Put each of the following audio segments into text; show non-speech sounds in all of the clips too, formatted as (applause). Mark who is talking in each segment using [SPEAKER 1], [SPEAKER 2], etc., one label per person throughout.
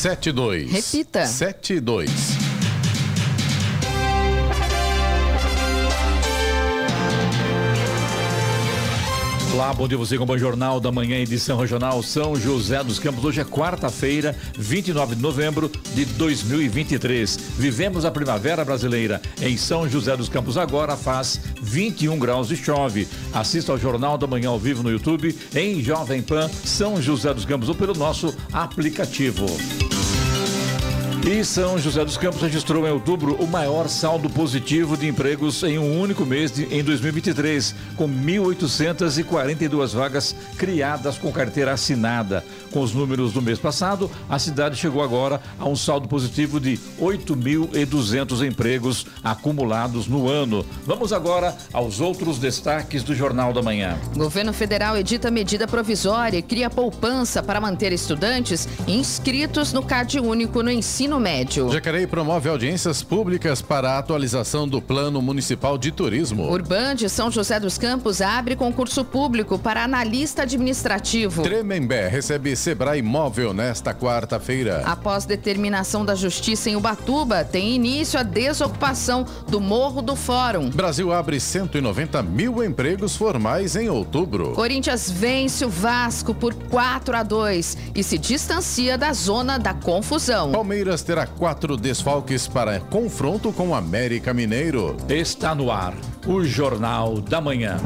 [SPEAKER 1] 72.
[SPEAKER 2] Repita.
[SPEAKER 1] 72.
[SPEAKER 3] Olá, bom dia você com o Jornal da Manhã, edição regional São José dos Campos. Hoje é quarta-feira, 29 de novembro de 2023. Vivemos a primavera brasileira em São José dos Campos. Agora faz 21 graus e chove. Assista ao Jornal da Manhã ao vivo no YouTube, em Jovem Pan São José dos Campos ou pelo nosso aplicativo. E São José dos Campos registrou em outubro o maior saldo positivo de empregos em um único mês de, em 2023, com 1.842 vagas criadas com carteira assinada. Com os números do mês passado, a cidade chegou agora a um saldo positivo de 8.200 empregos acumulados no ano. Vamos agora aos outros destaques do Jornal da Manhã.
[SPEAKER 2] Governo federal edita medida provisória e cria poupança para manter estudantes inscritos no Cade Único no ensino médio.
[SPEAKER 1] Jacareí promove audiências públicas para a atualização do Plano Municipal de Turismo.
[SPEAKER 2] Urband São José dos Campos abre concurso público para analista administrativo.
[SPEAKER 1] Tremembé recebe Sebrae Móvel nesta quarta-feira.
[SPEAKER 2] Após determinação da Justiça em Ubatuba, tem início a desocupação do Morro do Fórum.
[SPEAKER 1] Brasil abre 190 mil empregos formais em outubro.
[SPEAKER 2] Corinthians vence o Vasco por 4 a 2 e se distancia da zona da confusão.
[SPEAKER 1] Palmeiras terá quatro desfalques para confronto com o América Mineiro.
[SPEAKER 3] Está no ar o Jornal da Manhã.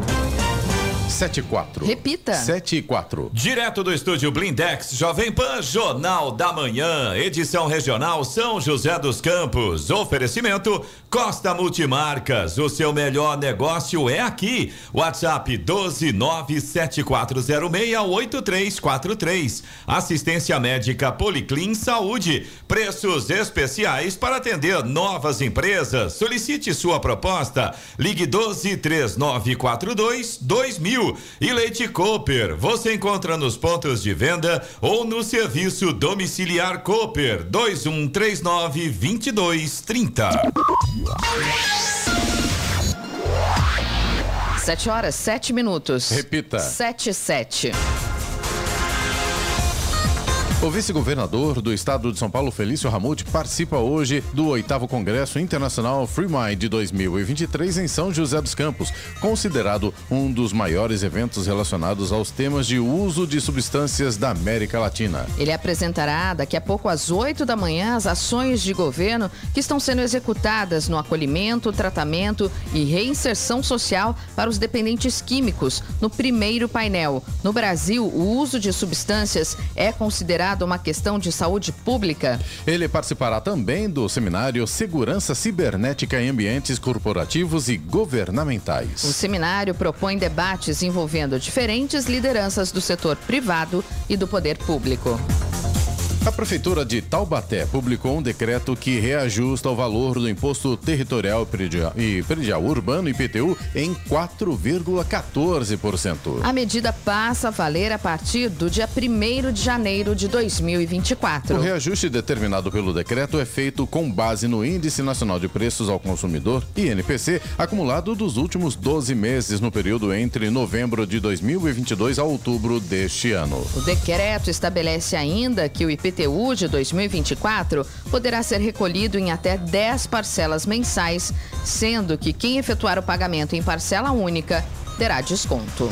[SPEAKER 1] 7 e 4.
[SPEAKER 2] Repita.
[SPEAKER 1] 7 e 4.
[SPEAKER 4] Direto do estúdio Blindex, Jovem Pan, Jornal da Manhã, edição regional São José dos Campos. Oferecimento Costa Multimarcas, o seu melhor negócio é aqui. WhatsApp 12974068343. Assistência médica Policlin Saúde. Preços especiais para atender novas empresas. Solicite sua proposta. Ligue 123942 2000 e Leite Cooper. Você encontra nos pontos de venda ou no serviço domiciliar Cooper 2139 2230.
[SPEAKER 2] Sete horas, sete minutos.
[SPEAKER 1] Repita.
[SPEAKER 2] Sete, sete.
[SPEAKER 1] O vice-governador do estado de São Paulo, Felício Ramute, participa hoje do oitavo Congresso Internacional Free Mind 2023 em São José dos Campos, considerado um dos maiores eventos relacionados aos temas de uso de substâncias da América Latina.
[SPEAKER 2] Ele apresentará daqui a pouco às 8 da manhã as ações de governo que estão sendo executadas no acolhimento, tratamento e reinserção social para os dependentes químicos no primeiro painel. No Brasil, o uso de substâncias é considerado uma questão de saúde pública.
[SPEAKER 1] Ele participará também do seminário Segurança Cibernética em Ambientes Corporativos e Governamentais.
[SPEAKER 2] O seminário propõe debates envolvendo diferentes lideranças do setor privado e do poder público.
[SPEAKER 1] A Prefeitura de Taubaté publicou um decreto que reajusta o valor do Imposto Territorial e Predial Urbano IPTU em 4,14%.
[SPEAKER 2] A medida passa a valer a partir do dia 1 de janeiro de 2024.
[SPEAKER 1] O reajuste determinado pelo decreto é feito com base no Índice Nacional de Preços ao Consumidor, INPC, acumulado dos últimos 12 meses no período entre novembro de 2022 a outubro deste ano.
[SPEAKER 2] O decreto estabelece ainda que o IPTU de 2024 poderá ser recolhido em até 10 parcelas mensais, sendo que quem efetuar o pagamento em parcela única terá desconto.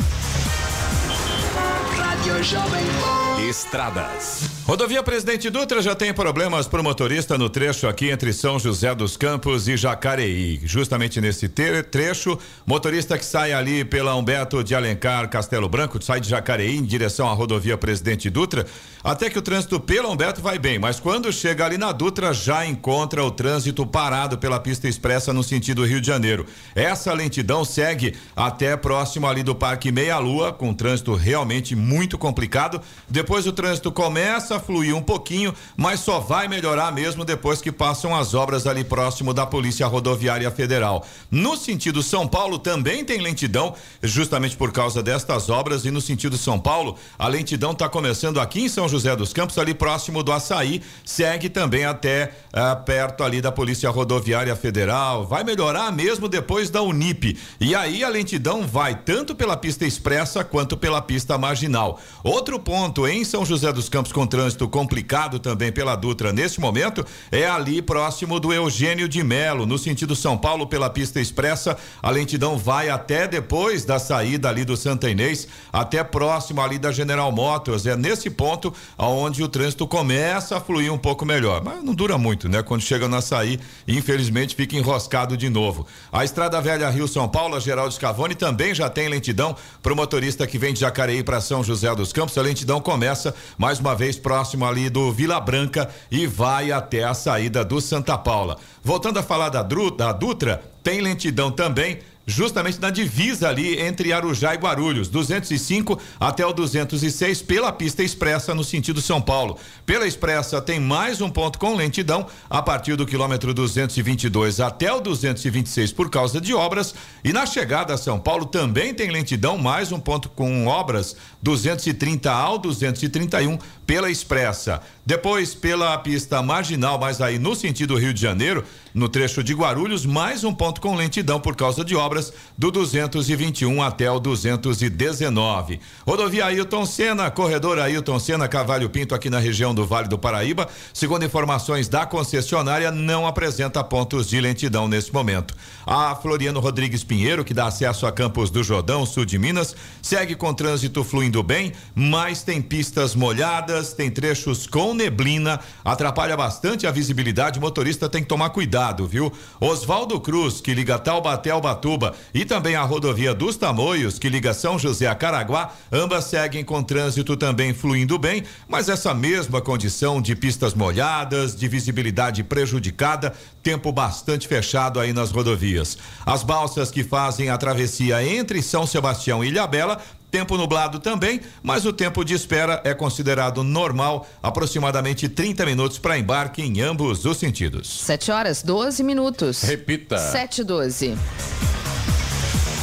[SPEAKER 4] Estradas. Rodovia Presidente Dutra já tem problemas para o motorista no trecho aqui entre São José dos Campos e Jacareí. Justamente nesse trecho, motorista que sai ali pela Humberto de Alencar, Castelo Branco, sai de Jacareí em direção à rodovia Presidente Dutra, até que o trânsito pela Humberto vai bem, mas quando chega ali na Dutra já encontra o trânsito parado pela pista expressa no sentido Rio de Janeiro. Essa lentidão segue até próximo ali do Parque Meia Lua, com trânsito realmente muito complicado. Depois o trânsito começa a fluir um pouquinho, mas só vai melhorar mesmo depois que passam as obras ali próximo da Polícia Rodoviária Federal. No sentido São Paulo também tem lentidão, justamente por causa destas obras, e no sentido São Paulo, a lentidão está começando aqui em São José dos Campos, ali próximo do Açaí, segue também até ah, perto ali da Polícia Rodoviária Federal. Vai melhorar mesmo depois da Unip. E aí a lentidão vai tanto pela pista expressa quanto pela pista marginal. Outro ponto em São José dos Campos com trânsito complicado também pela Dutra neste momento é ali próximo do Eugênio de Melo, no sentido São Paulo pela pista expressa. A lentidão vai até depois da saída ali do Santa Inês, até próximo ali da General Motors. É nesse ponto aonde o trânsito começa a fluir um pouco melhor, mas não dura muito, né? Quando chega na sair, infelizmente fica enroscado de novo. A Estrada Velha Rio São Paulo, Geraldo Scavone também já tem lentidão para o motorista que vem de Jacareí para São José dos Campos. A lentidão começa mais uma vez próximo ali do Vila Branca e vai até a saída do Santa Paula. Voltando a falar da, Dutra, tem lentidão também justamente na divisa ali entre Arujá e Guarulhos, 205 até o 206 pela pista expressa no sentido São Paulo. Pela expressa tem mais um ponto com lentidão a partir do quilômetro 222 até o 226 por causa de obras e na chegada a São Paulo também tem lentidão mais um ponto com obras 230 ao 231 pela expressa. Depois pela pista marginal, mas aí no sentido Rio de Janeiro, no trecho de Guarulhos, mais um ponto com lentidão por causa de obras do 221 até o 219. Rodovia Ailton Senna, corredor Ailton Senna, Cavalho Pinto aqui na região do Vale do Paraíba, segundo informações da concessionária, não apresenta pontos de lentidão nesse momento. A Floriano Rodrigues Pinheiro, que dá acesso a Campos do Jordão, sul de Minas, segue com trânsito fluindo bem, mas tem pistas molhadas, tem trechos com neblina, atrapalha bastante a visibilidade, o motorista tem que tomar cuidado, viu? Oswaldo Cruz, que liga Taubaté ao Batuba, e também a rodovia dos Tamoios, que liga São José a Caraguá, ambas seguem com trânsito também fluindo bem, mas essa mesma condição de pistas molhadas, de visibilidade prejudicada, tempo bastante fechado aí nas rodovias. As balsas que fazem a travessia entre São Sebastião e Ilhabela Tempo nublado também, mas o tempo de espera é considerado normal, aproximadamente 30 minutos para embarque em ambos os sentidos.
[SPEAKER 2] 7 horas 12 minutos.
[SPEAKER 1] Repita.
[SPEAKER 2] 7 e 12.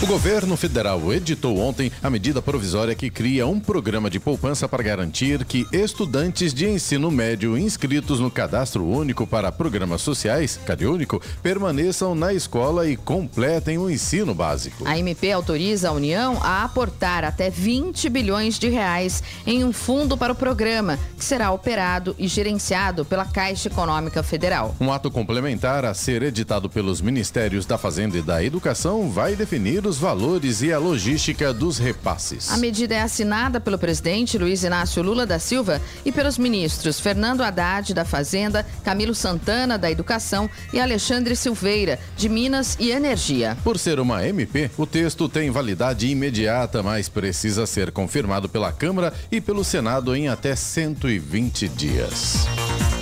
[SPEAKER 1] O governo federal editou ontem a medida provisória que cria um programa de poupança para garantir que estudantes de ensino médio inscritos no Cadastro Único para Programas Sociais, CadÚnico, permaneçam na escola e completem o ensino básico.
[SPEAKER 2] A MP autoriza a União a aportar até 20 bilhões de reais em um fundo para o programa, que será operado e gerenciado pela Caixa Econômica Federal.
[SPEAKER 1] Um ato complementar a ser editado pelos Ministérios da Fazenda e da Educação vai definir os valores e a logística dos repasses.
[SPEAKER 2] A medida é assinada pelo presidente Luiz Inácio Lula da Silva e pelos ministros Fernando Haddad da Fazenda, Camilo Santana da Educação e Alexandre Silveira de Minas e Energia.
[SPEAKER 1] Por ser uma MP, o texto tem validade imediata, mas precisa ser confirmado pela Câmara e pelo Senado em até 120 dias.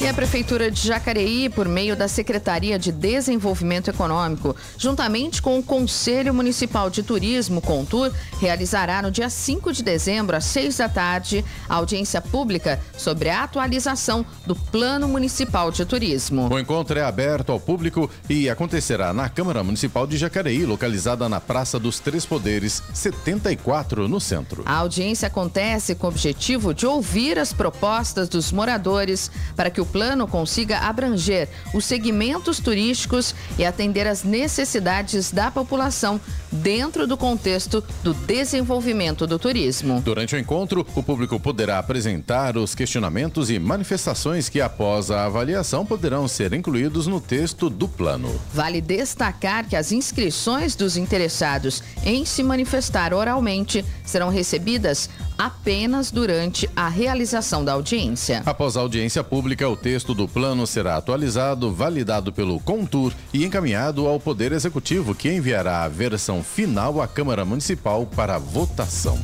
[SPEAKER 2] E a Prefeitura de Jacareí, por meio da Secretaria de Desenvolvimento Econômico, juntamente com o Conselho Municipal de Turismo, Contur, realizará no dia 5 de dezembro, às 6 da tarde, a audiência pública sobre a atualização do Plano Municipal de Turismo.
[SPEAKER 1] O encontro é aberto ao público e acontecerá na Câmara Municipal de Jacareí, localizada na Praça dos Três Poderes, 74, no centro.
[SPEAKER 2] A audiência acontece com o objetivo de ouvir as propostas dos moradores para que o plano consiga abranger os segmentos turísticos e atender às necessidades da população dentro do contexto do desenvolvimento do turismo.
[SPEAKER 1] Durante o encontro, o público poderá apresentar os questionamentos e manifestações que, após a avaliação, poderão ser incluídos no texto do plano.
[SPEAKER 2] Vale destacar que as inscrições dos interessados em se manifestar oralmente serão recebidas apenas durante a realização da audiência.
[SPEAKER 1] Após a audiência pública, o texto do plano será atualizado, validado pelo Contur e encaminhado ao Poder Executivo, que enviará a versão final à Câmara Municipal para votação.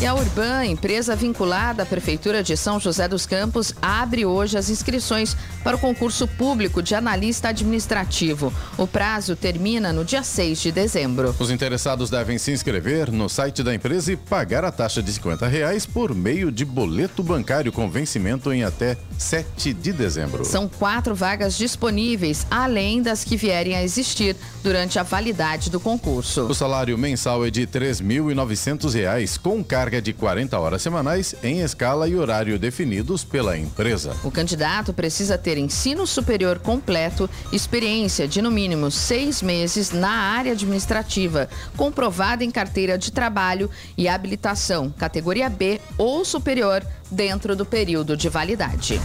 [SPEAKER 2] E a Urban, empresa vinculada à Prefeitura de São José dos Campos, abre hoje as inscrições para o concurso público de analista administrativo. O prazo termina no dia 6 de dezembro.
[SPEAKER 1] Os interessados devem se inscrever no site da empresa e pagar a taxa de 50 reais por meio de boleto bancário com vencimento em até 7 de dezembro.
[SPEAKER 2] São quatro vagas disponíveis, além das que vierem a existir durante a validade do concurso.
[SPEAKER 1] O salário mensal é de R$ 3.900 com carga carga de 40 horas semanais em escala e horário definidos pela empresa.
[SPEAKER 2] O candidato precisa ter ensino superior completo, experiência de no mínimo seis meses na área administrativa, comprovada em carteira de trabalho e habilitação, categoria B ou superior, dentro do período de validade.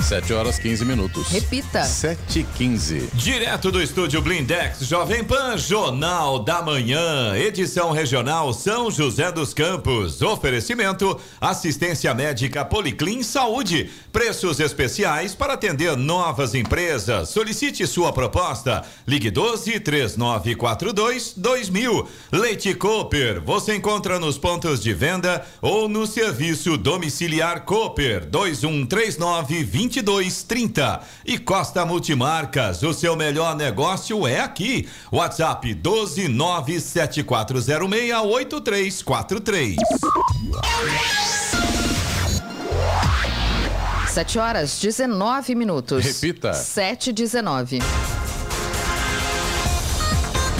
[SPEAKER 1] 7 horas 15 minutos.
[SPEAKER 2] Repita.
[SPEAKER 1] 7 e 15.
[SPEAKER 4] Direto do estúdio Blindex, Jovem Pan, Jornal da Manhã, edição regional São José dos Campos. Oferecimento: assistência médica Policlin Saúde. Preços especiais para atender novas empresas. Solicite sua proposta. Ligue 12 3942 2000. Leite Cooper. Você encontra nos pontos de venda ou no serviço domiciliar Cooper 2139 2230. E Costa Multimarcas, o seu melhor negócio é aqui. WhatsApp 12974068343.
[SPEAKER 2] Sete horas 19 minutos.
[SPEAKER 1] Repita.
[SPEAKER 2] Sete e 19.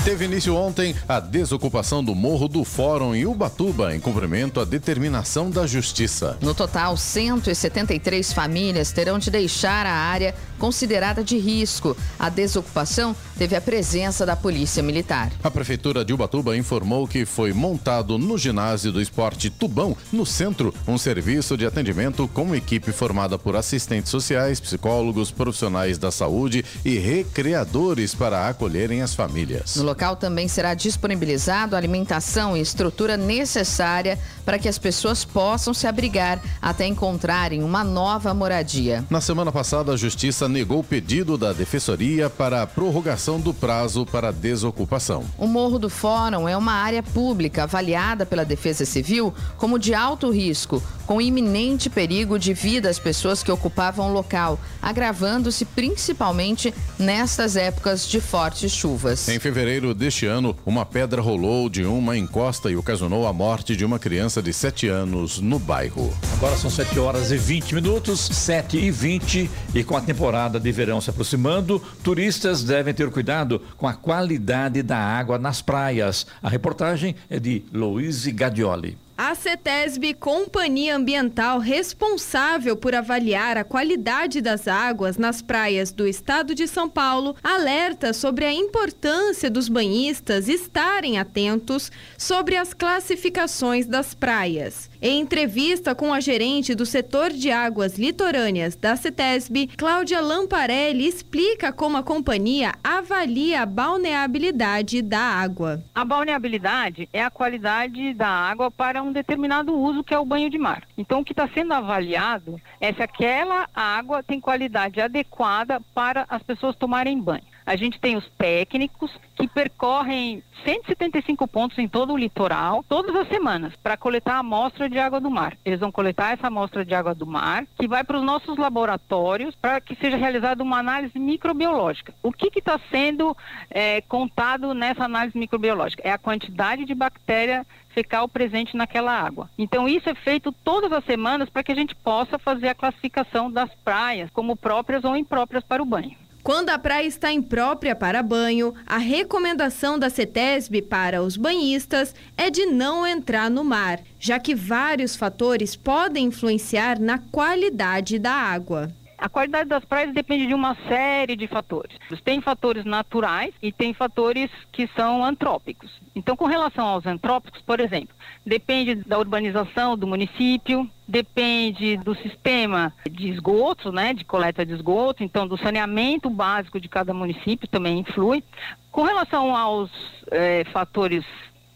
[SPEAKER 1] Teve início ontem a desocupação do Morro do Fórum em Ubatuba, em cumprimento à determinação da Justiça.
[SPEAKER 2] No total, 173 famílias terão de deixar a área considerada de risco. A desocupação teve a presença da Polícia Militar.
[SPEAKER 1] A Prefeitura de Ubatuba informou que foi montado no ginásio do esporte Tubão, no centro, um serviço de atendimento com equipe formada por assistentes sociais, psicólogos, profissionais da saúde e recreadores para acolherem as famílias.
[SPEAKER 2] No local também será disponibilizado alimentação e estrutura necessária para que as pessoas possam se abrigar até encontrarem uma nova moradia.
[SPEAKER 1] Na semana passada, a Justiça negou o pedido da Defensoria para a prorrogação do prazo para desocupação.
[SPEAKER 2] O Morro do Fórum é uma área pública avaliada pela Defesa Civil como de alto risco, com iminente perigo de vida às pessoas que ocupavam o local, agravando-se principalmente nestas épocas de fortes chuvas.
[SPEAKER 1] Em fevereiro deste ano, uma pedra rolou de uma encosta e ocasionou a morte de uma criança de 7 anos no bairro.
[SPEAKER 3] Agora são 7 horas e 20 minutos, 7 e 20, e com a temporada de verão se aproximando, turistas devem ter cuidado com a qualidade da água nas praias. A reportagem é de Louise Gadioli.
[SPEAKER 5] A CETESB, companhia ambiental responsável por avaliar a qualidade das águas nas praias do estado de São Paulo, alerta sobre a importância dos banhistas estarem atentos sobre as classificações das praias. Em entrevista com a gerente do setor de águas litorâneas da CETESB, Cláudia Lamparelli explica como a companhia avalia a balneabilidade da água.
[SPEAKER 6] A balneabilidade é a qualidade da água para um determinado uso que é o banho de mar. Então, o que está sendo avaliado é se aquela água tem qualidade adequada para as pessoas tomarem banho. A gente tem os técnicos que percorrem 175 pontos em todo o litoral, todas as semanas, para coletar a amostra de água do mar. Eles vão coletar essa amostra de água do mar, que vai para os nossos laboratórios, para que seja realizada uma análise microbiológica. O que está sendo é, contado nessa análise microbiológica? É a quantidade de bactéria fecal presente naquela água. Então, isso é feito todas as semanas para que a gente possa fazer a classificação das praias como próprias ou impróprias para o banho.
[SPEAKER 5] Quando a praia está imprópria para banho, a recomendação da CETESB para os banhistas é de não entrar no mar, já que vários fatores podem influenciar na qualidade da água.
[SPEAKER 6] A qualidade das praias depende de uma série de fatores. Tem fatores naturais e tem fatores que são antrópicos. Então, com relação aos antrópicos, por exemplo, depende da urbanização do município, depende do sistema de esgoto, né, de coleta de esgoto, então do saneamento básico de cada município também influi. Com relação aos é, fatores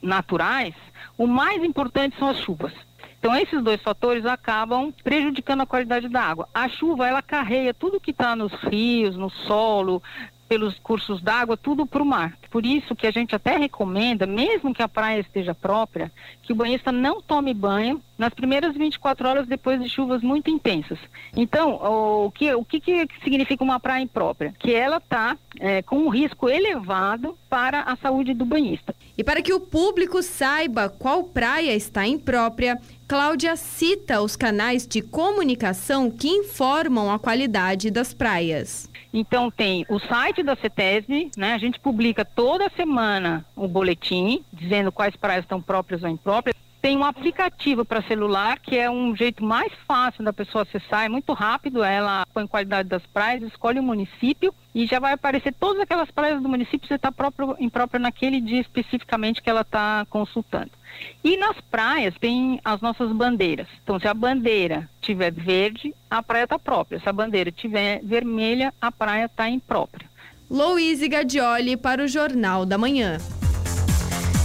[SPEAKER 6] naturais, o mais importante são as chuvas. Então, esses dois fatores acabam prejudicando a qualidade da água. A chuva, ela carreia tudo que está nos rios, no solo, pelos cursos d'água, tudo para o mar. Por isso que a gente até recomenda, mesmo que a praia esteja própria, que o banhista não tome banho nas primeiras 24 horas depois de chuvas muito intensas. Então, o que, o que, que significa uma praia imprópria? Que ela está é, com um risco elevado para a saúde do banhista.
[SPEAKER 5] E para que o público saiba qual praia está imprópria, Cláudia cita os canais de comunicação que informam a qualidade das praias.
[SPEAKER 6] Então tem o site da CETESB, né? A gente publica toda semana o boletim dizendo quais praias estão próprias ou impróprias. Tem um aplicativo para celular, que é um jeito mais fácil da pessoa acessar, é muito rápido. Ela põe qualidade das praias, escolhe o município e já vai aparecer todas aquelas praias do município, você está próprio, impróprio naquele dia especificamente que ela está consultando. E nas praias tem as nossas bandeiras. Então, se a bandeira tiver verde, a praia está própria. Se a bandeira tiver vermelha, a praia está imprópria.
[SPEAKER 5] Louise Gadioli para o Jornal da Manhã.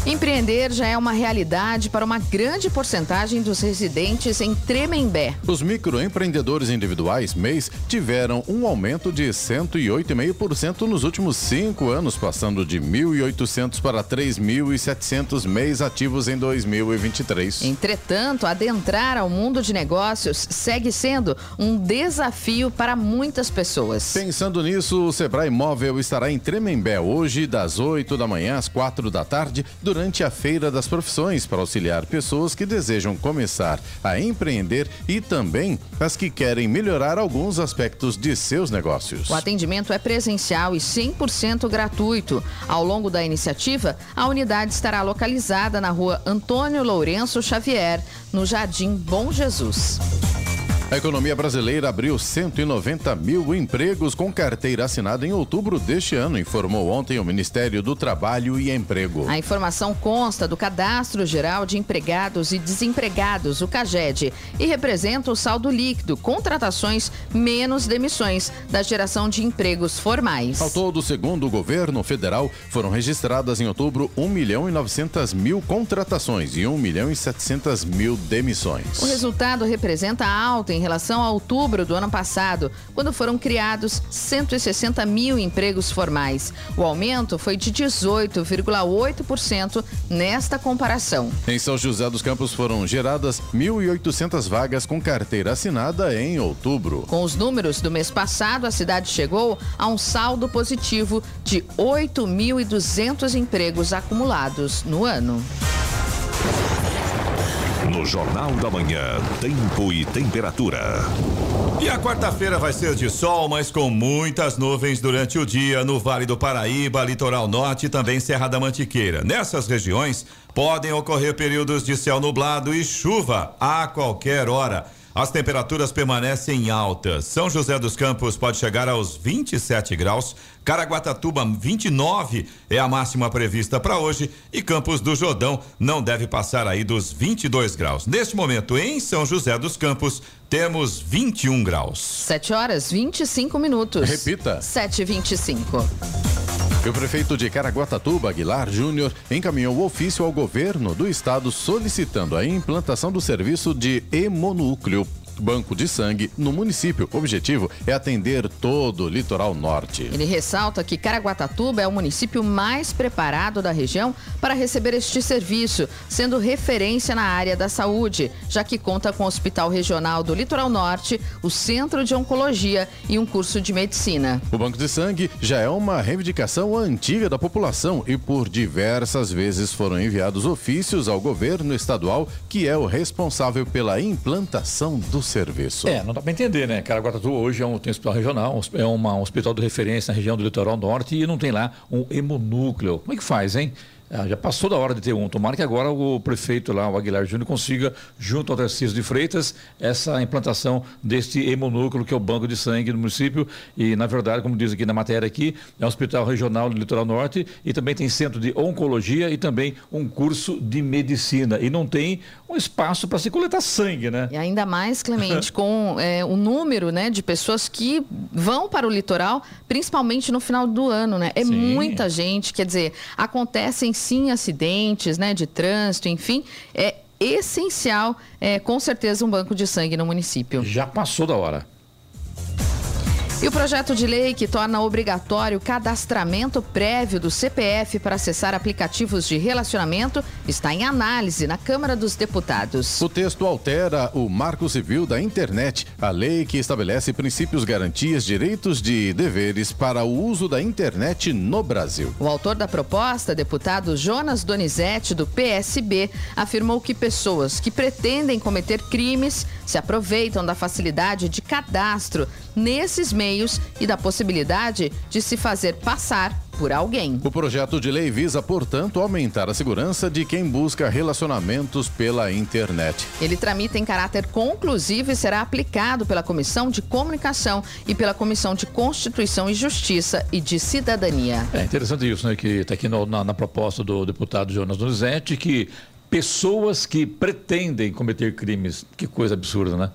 [SPEAKER 2] Empreender já é uma realidade para uma grande porcentagem dos residentes em Tremembé.
[SPEAKER 1] Os microempreendedores individuais mês tiveram um aumento de 108,5% nos últimos cinco anos, passando de 1.800 para 3.700 mês ativos em 2023.
[SPEAKER 2] Entretanto, adentrar ao mundo de negócios segue sendo um desafio para muitas pessoas.
[SPEAKER 1] Pensando nisso, o Sebrae Móvel estará em Tremembé hoje, das 8 da manhã às 4 da tarde, durante a Feira das Profissões para auxiliar pessoas que desejam começar a empreender e também as que querem melhorar alguns aspectos de seus negócios.
[SPEAKER 2] O atendimento é presencial e 100% gratuito. Ao longo da iniciativa, a unidade estará localizada na rua Antônio Lourenço Xavier, no Jardim Bom Jesus.
[SPEAKER 1] A economia brasileira abriu 190 mil empregos com carteira assinada em outubro deste ano, informou ontem o Ministério do Trabalho e Emprego.
[SPEAKER 2] A informação consta do Cadastro Geral de Empregados e Desempregados, o CAGED, e representa o saldo líquido, contratações menos demissões da geração de empregos formais.
[SPEAKER 1] Ao todo, segundo o governo federal, foram registradas em outubro 1 milhão e 900 mil contratações e 1 milhão e 700 mil demissões.
[SPEAKER 2] O resultado representa alta em relação a outubro do ano passado, quando foram criados 160 mil empregos formais. O aumento foi de 18,8% nesta comparação.
[SPEAKER 1] Em São José dos Campos foram geradas 1.800 vagas com carteira assinada em outubro.
[SPEAKER 2] Com os números do mês passado, a cidade chegou a um saldo positivo de 8.200 empregos acumulados no ano.
[SPEAKER 7] No Jornal da Manhã, tempo e temperatura.
[SPEAKER 4] E a quarta-feira vai ser de sol, mas com muitas nuvens durante o dia no Vale do Paraíba, Litoral Norte e também Serra da Mantiqueira. Nessas regiões podem ocorrer períodos de céu nublado e chuva a qualquer hora. As temperaturas permanecem altas. São José dos Campos pode chegar aos 27 graus, Caraguatatuba 29 é a máxima prevista para hoje e Campos do Jordão não deve passar aí dos 22 graus. Neste momento em São José dos Campos temos 21 graus.
[SPEAKER 2] 7 horas 25 minutos.
[SPEAKER 1] Repita.
[SPEAKER 2] 7h25.
[SPEAKER 1] E o prefeito de Caraguatatuba, Aguilar Júnior, encaminhou o ofício ao governo do estado solicitando a implantação do serviço de hemonúcleo banco de sangue no município. O objetivo é atender todo o litoral norte.
[SPEAKER 2] Ele ressalta que Caraguatatuba é o município mais preparado da região para receber este serviço, sendo referência na área da saúde, já que conta com o Hospital Regional do Litoral Norte, o Centro de Oncologia e um curso de medicina.
[SPEAKER 1] O banco de sangue já é uma reivindicação antiga da população e por diversas vezes foram enviados ofícios ao governo estadual, que é o responsável pela implantação do serviço.
[SPEAKER 3] É, não dá para entender, né? Caraguatatuba hoje é um, tem um hospital regional, é uma, um hospital de referência na região do litoral norte e não tem lá um hemonúcleo. Como é que faz, hein? Ah, já passou da hora de ter um. Tomara que agora o prefeito lá, o Aguilar Júnior, consiga, junto ao Tarcísio de Freitas, essa implantação deste hemonúcleo, que é o banco de sangue do município. E, na verdade, como diz aqui na matéria aqui, é um hospital regional do Litoral Norte e também tem centro de oncologia e também um curso de medicina. E não tem um espaço para se coletar sangue, né?
[SPEAKER 2] E ainda mais, Clemente, (laughs) com é, o número né, de pessoas que vão para o litoral, principalmente no final do ano, né? É
[SPEAKER 3] Sim.
[SPEAKER 2] muita gente, quer dizer, acontecem sim acidentes, né, de trânsito, enfim, é essencial, é, com certeza, um banco de sangue no município.
[SPEAKER 3] Já passou da hora.
[SPEAKER 2] E o projeto de lei que torna obrigatório o cadastramento prévio do CPF para acessar aplicativos de relacionamento está em análise na Câmara dos Deputados.
[SPEAKER 1] O texto altera o Marco Civil da Internet, a lei que estabelece princípios, garantias, direitos e deveres para o uso da internet no Brasil.
[SPEAKER 2] O autor da proposta, deputado Jonas Donizete, do PSB, afirmou que pessoas que pretendem cometer crimes se aproveitam da facilidade de cadastro nesses meios e da possibilidade de se fazer passar por alguém.
[SPEAKER 1] O projeto de lei visa, portanto, aumentar a segurança de quem busca relacionamentos pela internet.
[SPEAKER 2] Ele tramita em caráter conclusivo e será aplicado pela Comissão de Comunicação e pela Comissão de Constituição e Justiça e de Cidadania.
[SPEAKER 3] É interessante isso, né? Que está aqui no, na, na, proposta do deputado Jonas Donizete, que pessoas que pretendem cometer crimes, que coisa absurda, né?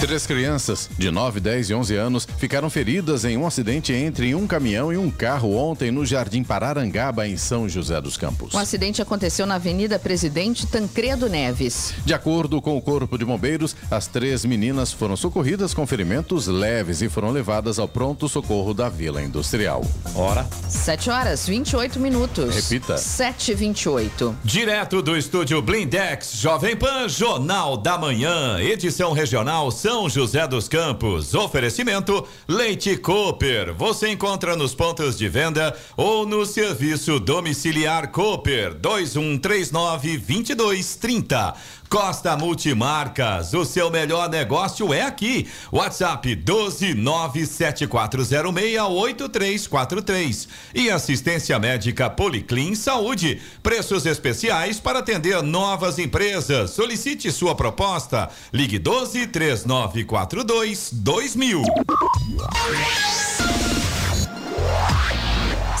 [SPEAKER 1] Três crianças de 9, 10 e 11 anos ficaram feridas em um acidente entre um caminhão e um carro ontem no Jardim Pararangaba, em São José dos Campos.
[SPEAKER 2] O acidente aconteceu na Avenida Presidente Tancredo Neves.
[SPEAKER 1] De acordo com o Corpo de Bombeiros, as três meninas foram socorridas com ferimentos leves e foram levadas ao pronto-socorro da Vila Industrial.
[SPEAKER 3] Hora.
[SPEAKER 2] 7 horas 28 minutos.
[SPEAKER 1] Repita.
[SPEAKER 2] 7 28
[SPEAKER 4] Direto do estúdio Blindex, Jovem Pan, Jornal da Manhã, edição regional São são José dos Campos. Oferecimento Leite Cooper. Você encontra nos pontos de venda ou no serviço domiciliar Cooper 2139 2230. Costa Multimarcas, o seu melhor negócio é aqui. WhatsApp 12974068343 e assistência médica Policlin Saúde. Preços especiais para atender novas empresas. Solicite sua proposta. Ligue 12 3942 2000.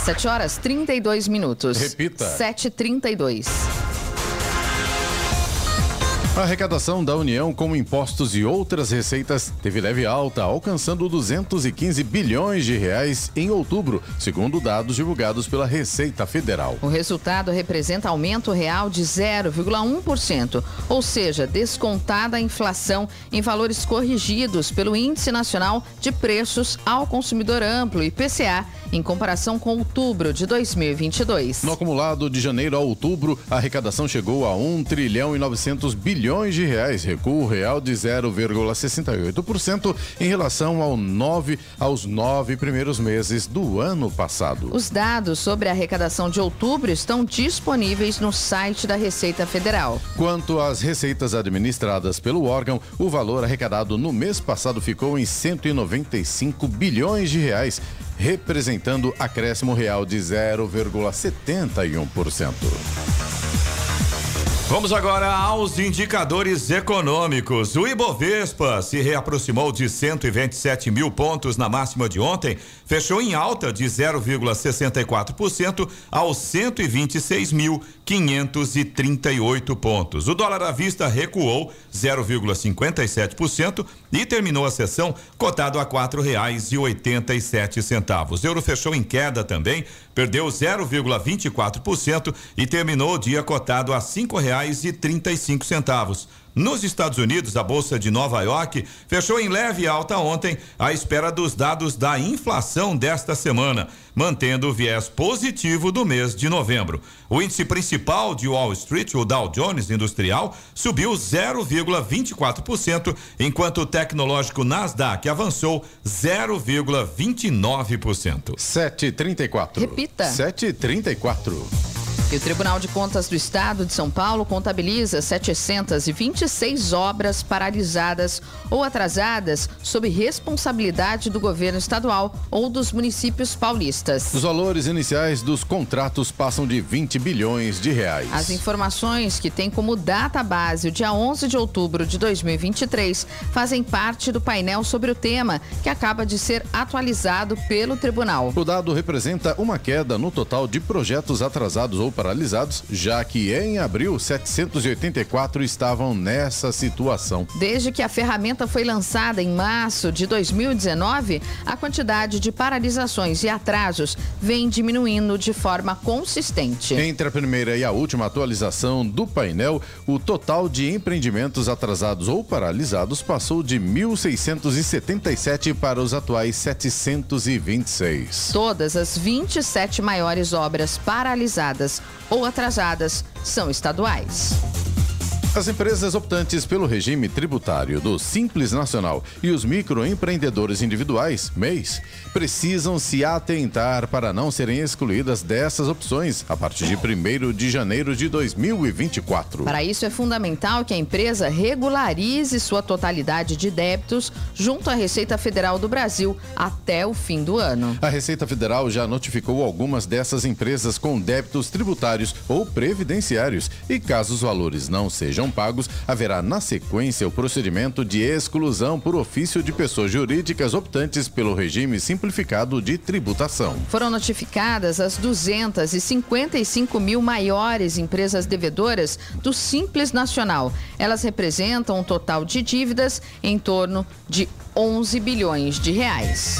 [SPEAKER 2] 7 horas 32 minutos.
[SPEAKER 1] Repita.
[SPEAKER 2] 7h32.
[SPEAKER 1] A arrecadação da União com impostos e outras receitas teve leve alta, alcançando 215 bilhões de reais em outubro, segundo dados divulgados pela Receita Federal.
[SPEAKER 2] O resultado representa aumento real de 0,1%, ou seja, descontada a inflação em valores corrigidos pelo Índice Nacional de Preços ao Consumidor Amplo, IPCA, em comparação com outubro de 2022.
[SPEAKER 1] No acumulado de janeiro a outubro, a arrecadação chegou a 1 trilhão e 900 bilhões de reais, recuo real de 0,68% em relação ao nove, aos nove primeiros meses do ano passado.
[SPEAKER 2] Os dados sobre a arrecadação de outubro estão disponíveis no site da Receita Federal.
[SPEAKER 1] Quanto às receitas administradas pelo órgão, o valor arrecadado no mês passado ficou em 195 bilhões de reais representando acréscimo real de 0,71%.
[SPEAKER 4] Vamos agora aos indicadores econômicos. O Ibovespa se reaproximou de 127 mil pontos na máxima de ontem, fechou em alta de 0,64% aos 126.538 pontos. O dólar à vista recuou 0,57% e terminou a sessão cotado a sete centavos. O euro fechou em queda também, perdeu 0,24% e terminou o dia cotado a cinco reais e trinta e cinco centavos. Nos Estados Unidos, a Bolsa de Nova York fechou em leve alta ontem, à espera dos dados da inflação desta semana, mantendo o viés positivo do mês de novembro. O índice principal de Wall Street, o Dow Jones Industrial, subiu 0,24%, enquanto o tecnológico Nasdaq avançou 0,29%.
[SPEAKER 1] 7,34.
[SPEAKER 2] Repita.
[SPEAKER 1] 7,34.
[SPEAKER 2] E o Tribunal de Contas do Estado de São Paulo contabiliza 726 obras paralisadas ou atrasadas sob responsabilidade do governo estadual ou dos municípios paulistas.
[SPEAKER 1] Os valores iniciais dos contratos passam de 20 bilhões de reais.
[SPEAKER 2] As informações que têm como data base o dia 11 de outubro de 2023 fazem parte do painel sobre o tema, que acaba de ser atualizado pelo tribunal.
[SPEAKER 1] O dado representa uma queda no total de projetos atrasados ou paralisados, já que em abril 784 estavam nessa situação.
[SPEAKER 2] Desde que a ferramenta foi lançada em março de 2019, a quantidade de paralisações e atrasos vem diminuindo de forma consistente.
[SPEAKER 1] Entre a primeira e a última atualização do painel, o total de empreendimentos atrasados ou paralisados passou de 1.677 para os atuais 726.
[SPEAKER 2] Todas as 27 maiores obras paralisadas ou atrasadas são estaduais.
[SPEAKER 1] As empresas optantes pelo regime tributário do Simples Nacional e os microempreendedores individuais, MEIs, precisam se atentar para não serem excluídas dessas opções a partir de 1 de janeiro de 2024.
[SPEAKER 2] Para isso, é fundamental que a empresa regularize sua totalidade de débitos junto à Receita Federal do Brasil até o fim do ano.
[SPEAKER 1] A Receita Federal já notificou algumas dessas empresas com débitos tributários ou previdenciários e, caso os valores não sejam sejam pagos, haverá na sequência o procedimento de exclusão por ofício de pessoas jurídicas optantes pelo regime simplificado de tributação.
[SPEAKER 2] Foram notificadas as 255 mil maiores empresas devedoras do Simples Nacional. Elas representam um total de dívidas em torno de 11 bilhões de reais.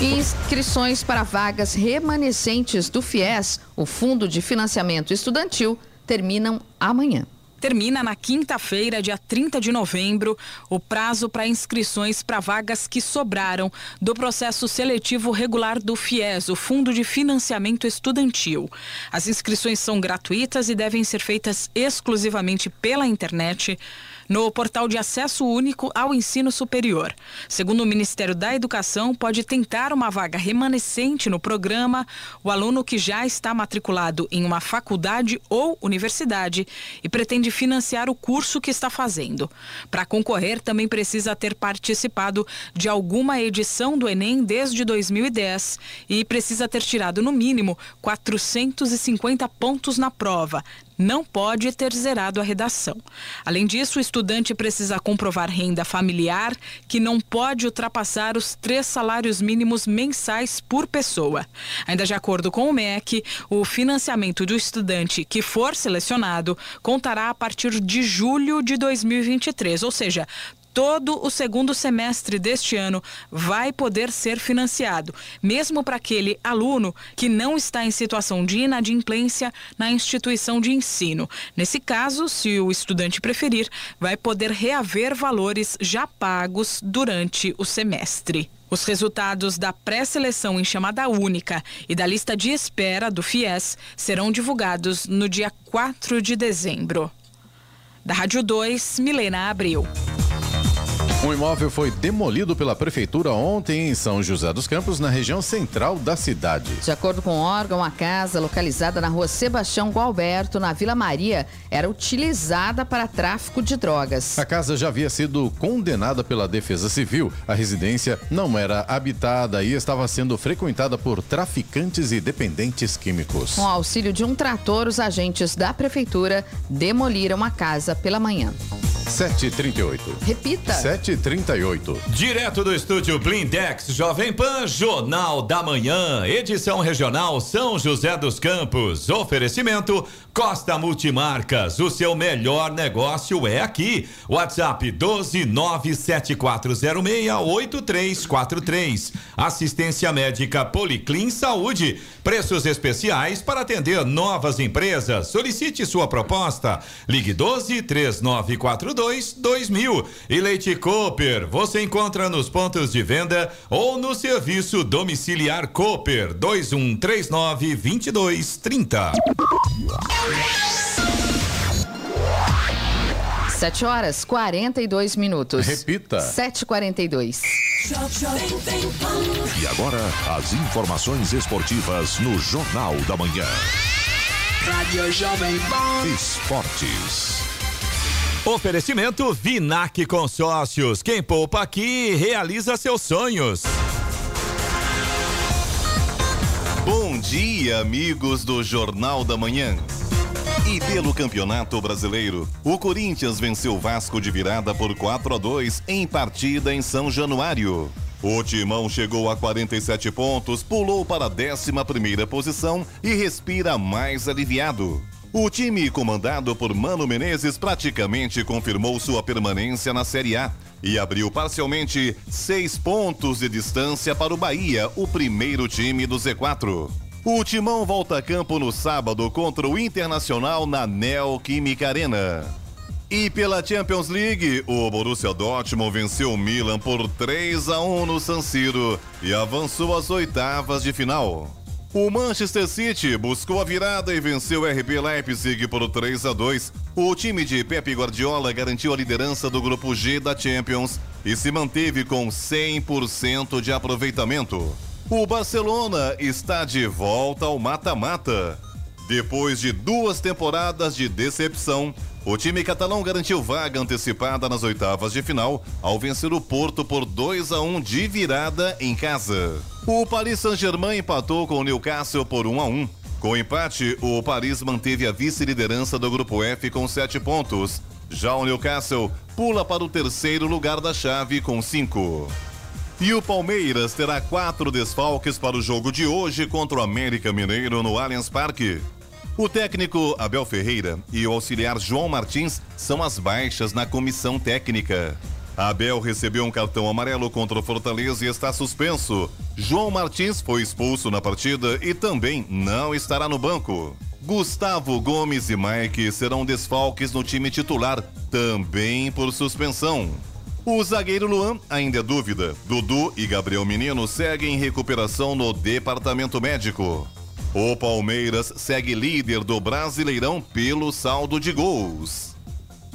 [SPEAKER 2] Inscrições para vagas remanescentes do FIES, o Fundo de Financiamento Estudantil, terminam amanhã.
[SPEAKER 8] Termina na quinta-feira, dia 30 de novembro, o prazo para inscrições para vagas que sobraram do processo seletivo regular do FIES, o Fundo de Financiamento Estudantil. As inscrições são gratuitas e devem ser feitas exclusivamente pela internet no portal de acesso único ao ensino superior. Segundo o Ministério da Educação, pode tentar uma vaga remanescente no programa o aluno que já está matriculado em uma faculdade ou universidade e pretende financiar o curso que está fazendo. Para concorrer, também precisa ter participado de alguma edição do Enem desde 2010 e precisa ter tirado no mínimo 450 pontos na prova, não pode ter zerado a redação. Além disso, o estudante precisa comprovar renda familiar que não pode ultrapassar os três salários mínimos mensais por pessoa. Ainda de acordo com o MEC, o financiamento do estudante que for selecionado contará a partir de julho de 2023, ou seja, todo o segundo semestre deste ano vai poder ser financiado, mesmo para aquele aluno que não está em situação de inadimplência na instituição de ensino. Nesse caso, se o estudante preferir, vai poder reaver valores já pagos durante o semestre. Os resultados da pré-seleção em chamada única e da lista de espera do FIES serão divulgados no dia 4 de dezembro. Da Rádio 2, Milena Abril.
[SPEAKER 1] Um imóvel foi demolido pela prefeitura ontem em São José dos Campos, na região central da cidade.
[SPEAKER 2] De acordo com o órgão, a casa, localizada na rua Sebastião Gualberto, na Vila Maria, era utilizada para tráfico de drogas.
[SPEAKER 1] A casa já havia sido condenada pela Defesa Civil. A residência não era habitada e estava sendo frequentada por traficantes e dependentes químicos.
[SPEAKER 2] Com auxílio de um trator, os agentes da prefeitura demoliram a casa pela manhã.
[SPEAKER 1] 7h38.
[SPEAKER 2] Repita.
[SPEAKER 1] 7h38.
[SPEAKER 4] Direto do estúdio Blindex Jovem Pan, Jornal da Manhã, edição regional São José dos Campos. Oferecimento Costa Multimarcas, o seu melhor negócio é aqui. WhatsApp 12974068343. Assistência médica Policlin Saúde. Preços especiais para atender novas empresas. Solicite sua proposta. Ligue 12 3942 2000. E Leite Cooper, você encontra nos pontos de venda ou no serviço domiciliar Cooper 2139 2230.
[SPEAKER 2] Sete horas 42 minutos.
[SPEAKER 1] Repita.
[SPEAKER 2] 7h42.
[SPEAKER 7] E agora, as informações esportivas no Jornal da Manhã.
[SPEAKER 9] Rádio Jovem Pan.
[SPEAKER 7] Esportes.
[SPEAKER 4] Oferecimento Vinac Consórcios. Quem poupa aqui realiza seus sonhos.
[SPEAKER 10] Bom dia, amigos do Jornal da Manhã. E pelo Campeonato Brasileiro, o Corinthians venceu o Vasco de virada por 4 a 2 em partida em São Januário. O Timão chegou a 47 pontos, pulou para a 11 posição e respira mais aliviado. O time comandado por Mano Menezes praticamente confirmou sua permanência na Série A e abriu parcialmente seis pontos de distância para o Bahia, o primeiro time do Z4. O Timão volta a campo no sábado contra o Internacional na Neoquímica Arena. E pela Champions League, o Borussia Dortmund venceu o Milan por 3 a 1 no San Siro e avançou às oitavas de final. O Manchester City buscou a virada e venceu o RB Leipzig por 3 a 2. O time de Pep Guardiola garantiu a liderança do grupo G da Champions e se manteve com 100% de aproveitamento. O Barcelona está de volta ao mata-mata. Depois de duas temporadas de decepção, o time catalão garantiu vaga antecipada nas oitavas de final ao vencer o Porto por 2 a 1 de virada em casa. O Paris Saint-Germain empatou com o Newcastle por 1 a 1. Com o empate, o Paris manteve a vice-liderança do grupo F com 7 pontos. Já o Newcastle pula para o terceiro lugar da chave com 5. E o Palmeiras terá quatro desfalques para o jogo de hoje contra o América Mineiro no Allianz Parque. O técnico Abel Ferreira e o auxiliar João Martins são as baixas na comissão técnica. Abel recebeu um cartão amarelo contra o Fortaleza e está suspenso. João Martins foi expulso na partida e também não estará no banco. Gustavo Gomes e Mike serão desfalques no time titular, também por suspensão. O zagueiro Luan ainda é dúvida. Dudu e Gabriel Menino seguem em recuperação no departamento médico. O Palmeiras segue líder do Brasileirão pelo saldo de gols.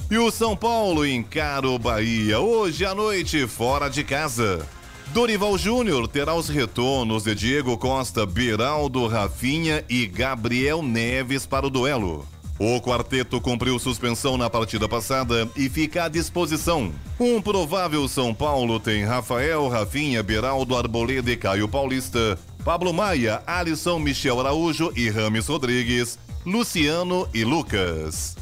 [SPEAKER 10] E o São Paulo encara o Bahia hoje à noite fora de casa. Dorival Júnior terá os retornos de Diego Costa, Beraldo, Rafinha e Gabriel Neves para o duelo. O quarteto cumpriu suspensão na partida passada e fica à disposição. Um provável São Paulo tem Rafael, Rafinha, Beraldo, Arboleda e Caio Paulista, Pablo Maia, Alisson, Michel Araújo e Rames Rodrigues, Luciano e Lucas.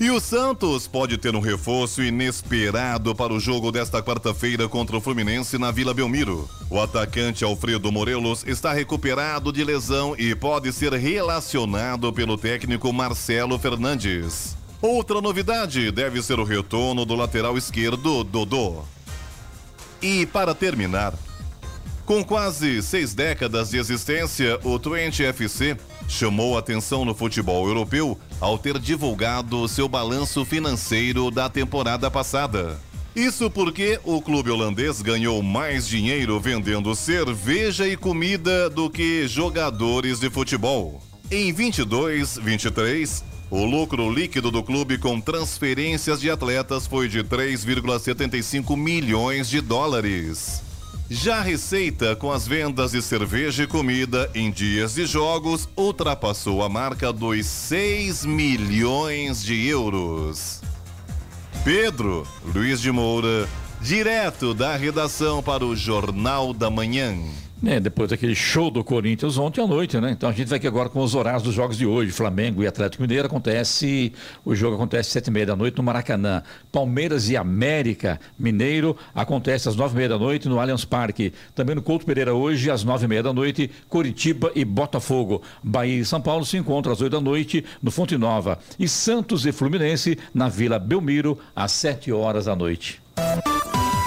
[SPEAKER 10] E o Santos pode ter um reforço inesperado para o jogo desta quarta-feira contra o Fluminense na Vila Belmiro. O atacante Alfredo Morelos está recuperado de lesão e pode ser relacionado pelo técnico Marcelo Fernandes. Outra novidade deve ser o retorno do lateral esquerdo Dodô. E para terminar, com quase seis décadas de existência, o Twente FC chamou atenção no futebol europeu ao ter divulgado seu balanço financeiro da temporada passada. Isso porque o clube holandês ganhou mais dinheiro vendendo cerveja e comida do que jogadores de futebol. Em 22, 23, o lucro líquido do clube com transferências de atletas foi de 3,75 milhões de dólares. Já a receita com as vendas de cerveja e comida em dias de jogos ultrapassou a marca dos 6 milhões de euros. Pedro Luiz de Moura, direto da redação para o Jornal da Manhã.
[SPEAKER 3] É, depois daquele show do Corinthians ontem à noite, né? Então a gente vai aqui agora com os horários dos jogos de hoje. Flamengo e Atlético Mineiro acontece, o jogo acontece às sete e meia da noite no Maracanã. Palmeiras e América Mineiro acontece às nove e meia da noite no Allianz Parque. Também no Couto Pereira hoje às nove e meia da noite, Coritiba e Botafogo. Bahia e São Paulo se encontram às oito da noite no Fonte Nova. E Santos e Fluminense na Vila Belmiro às sete horas da noite.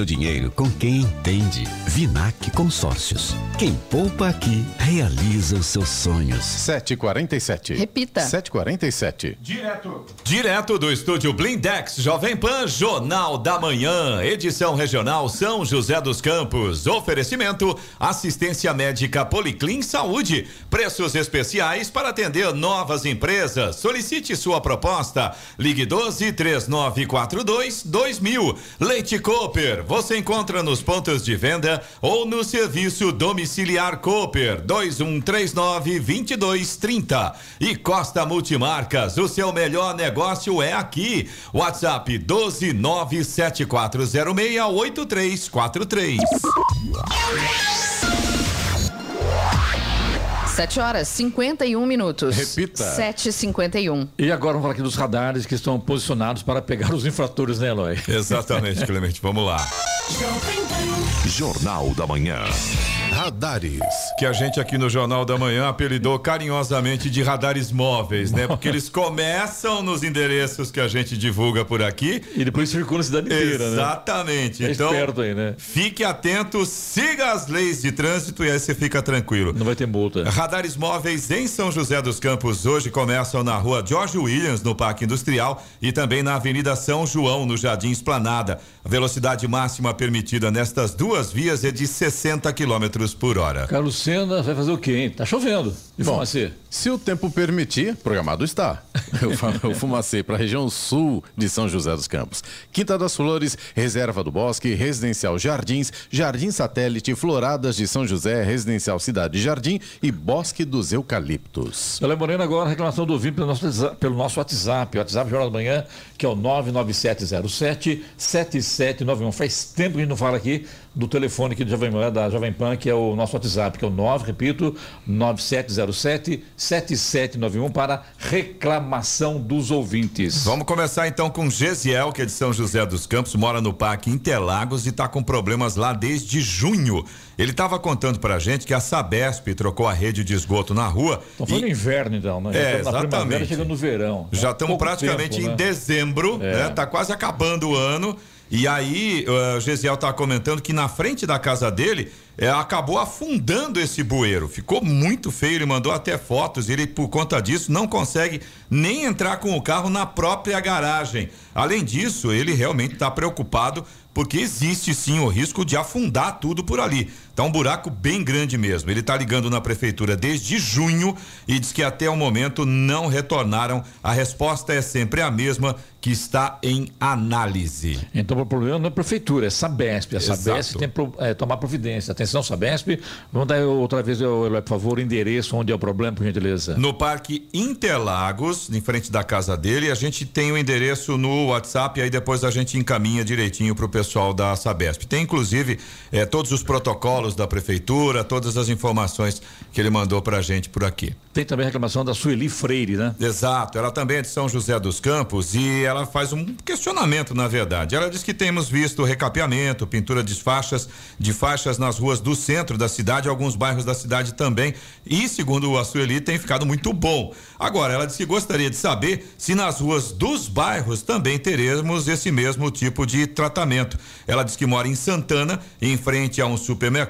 [SPEAKER 11] seu dinheiro com quem entende. Vinac Consórcios. Quem poupa aqui realiza os seus sonhos.
[SPEAKER 1] 747.
[SPEAKER 2] Repita.
[SPEAKER 1] 747.
[SPEAKER 4] Direto. Direto do estúdio Blindex Jovem Pan, Jornal da Manhã, edição regional São José dos Campos. Oferecimento: assistência médica Policlin Saúde. Preços especiais para atender novas empresas. Solicite sua proposta. Ligue 12 3942 2000. Leite Cooper. Você encontra nos pontos de venda ou no serviço domiciliar Cooper 2139 2230. E Costa Multimarcas, o seu melhor negócio é aqui. WhatsApp 12974068343.
[SPEAKER 2] 7 horas 51 minutos.
[SPEAKER 1] Repita.
[SPEAKER 2] 7h51.
[SPEAKER 3] E agora vamos falar aqui dos radares que estão posicionados para pegar os infratores, né, Eloy?
[SPEAKER 4] Exatamente, Clemente. Vamos lá.
[SPEAKER 7] Jornal da Manhã.
[SPEAKER 1] Radares.
[SPEAKER 4] Que a gente aqui no Jornal da Manhã apelidou carinhosamente de radares móveis, né? Porque eles começam nos endereços que a gente divulga por aqui.
[SPEAKER 3] E depois circulam na cidade inteira, né?
[SPEAKER 4] Exatamente.
[SPEAKER 3] É
[SPEAKER 4] então,
[SPEAKER 3] esperto aí, né?
[SPEAKER 4] fique atento, siga as leis de trânsito e aí você fica tranquilo.
[SPEAKER 3] Não vai ter multa.
[SPEAKER 4] Radares móveis em São José dos Campos hoje começam na rua George Williams, no Parque Industrial, e também na Avenida São João, no Jardim Esplanada. A velocidade máxima permitida nestas duas vias é de 60 por hora.
[SPEAKER 3] Carlos Senna vai fazer o quê, hein? Tá chovendo. E
[SPEAKER 1] Bom,
[SPEAKER 3] fumacê?
[SPEAKER 1] Se o tempo permitir, programado está. (laughs) Eu Fumacê para a região sul de São José dos Campos. Quinta das Flores, Reserva do Bosque, Residencial Jardins, Jardim Satélite, Floradas de São José, Residencial Cidade Jardim e Bosque dos Eucaliptos.
[SPEAKER 3] Eu lembrando agora a reclamação do ouvinte pelo nosso, pelo nosso WhatsApp, o WhatsApp Jornal da Manhã, que é o 99707 7791. Faz tempo que a gente não fala aqui do telefone aqui do Jovem, da Jovem Pan, que é o nosso WhatsApp, que é o 9, repito, 9707 7791 para reclamação dos ouvintes.
[SPEAKER 4] Vamos começar então com Gesiel, que é de São José dos Campos, mora no Parque Interlagos e está com problemas lá desde junho. Ele estava contando pra gente que a Sabesp trocou a rede de esgoto na rua.
[SPEAKER 3] Então foi no inverno, então, né?
[SPEAKER 4] É,
[SPEAKER 3] Já primavera,
[SPEAKER 4] exatamente.
[SPEAKER 3] chegando no verão.
[SPEAKER 4] Já estamos
[SPEAKER 3] pouco
[SPEAKER 4] praticamente
[SPEAKER 3] tempo,
[SPEAKER 4] em
[SPEAKER 3] né?
[SPEAKER 4] dezembro,
[SPEAKER 3] É.
[SPEAKER 4] né? Tá quase acabando o ano. E aí, uh, o Gesiel tá comentando que na frente da casa dele é, acabou afundando esse bueiro. Ficou muito feio, ele mandou até fotos. Ele, por conta disso, não consegue nem entrar com o carro na própria garagem. Além disso, ele realmente está preocupado porque existe sim o risco de afundar tudo por ali. Tá um buraco bem grande mesmo. Ele tá ligando na prefeitura desde junho e diz que até o momento não retornaram. A resposta é sempre a mesma, que está em análise.
[SPEAKER 3] Então o problema não é a prefeitura, é Sabesp. A
[SPEAKER 4] Exato.
[SPEAKER 3] Sabesp tem que é, tomar providência. Atenção, Sabesp. Vamos dar outra vez, por favor, o endereço onde é o problema, por gentileza.
[SPEAKER 4] No Parque Interlagos, em frente da casa dele, a gente tem o endereço no WhatsApp, aí depois a gente encaminha direitinho para o pessoal da Sabesp. Tem inclusive eh, todos os protocolos da prefeitura, todas as informações que ele mandou para a gente por aqui.
[SPEAKER 3] Tem também a reclamação da Sueli Freire, né?
[SPEAKER 4] Exato, ela também é de São José dos Campos e ela faz um questionamento, na verdade. Ela diz que temos visto recapeamento, pintura de faixas, de faixas nas ruas do centro da cidade, alguns bairros da cidade também. E, segundo a Sueli, tem ficado muito bom. Agora, ela diz que gostaria de saber se nas ruas dos bairros também teremos esse mesmo tipo de tratamento. Ela diz que mora em Santana, em frente a um supermercado,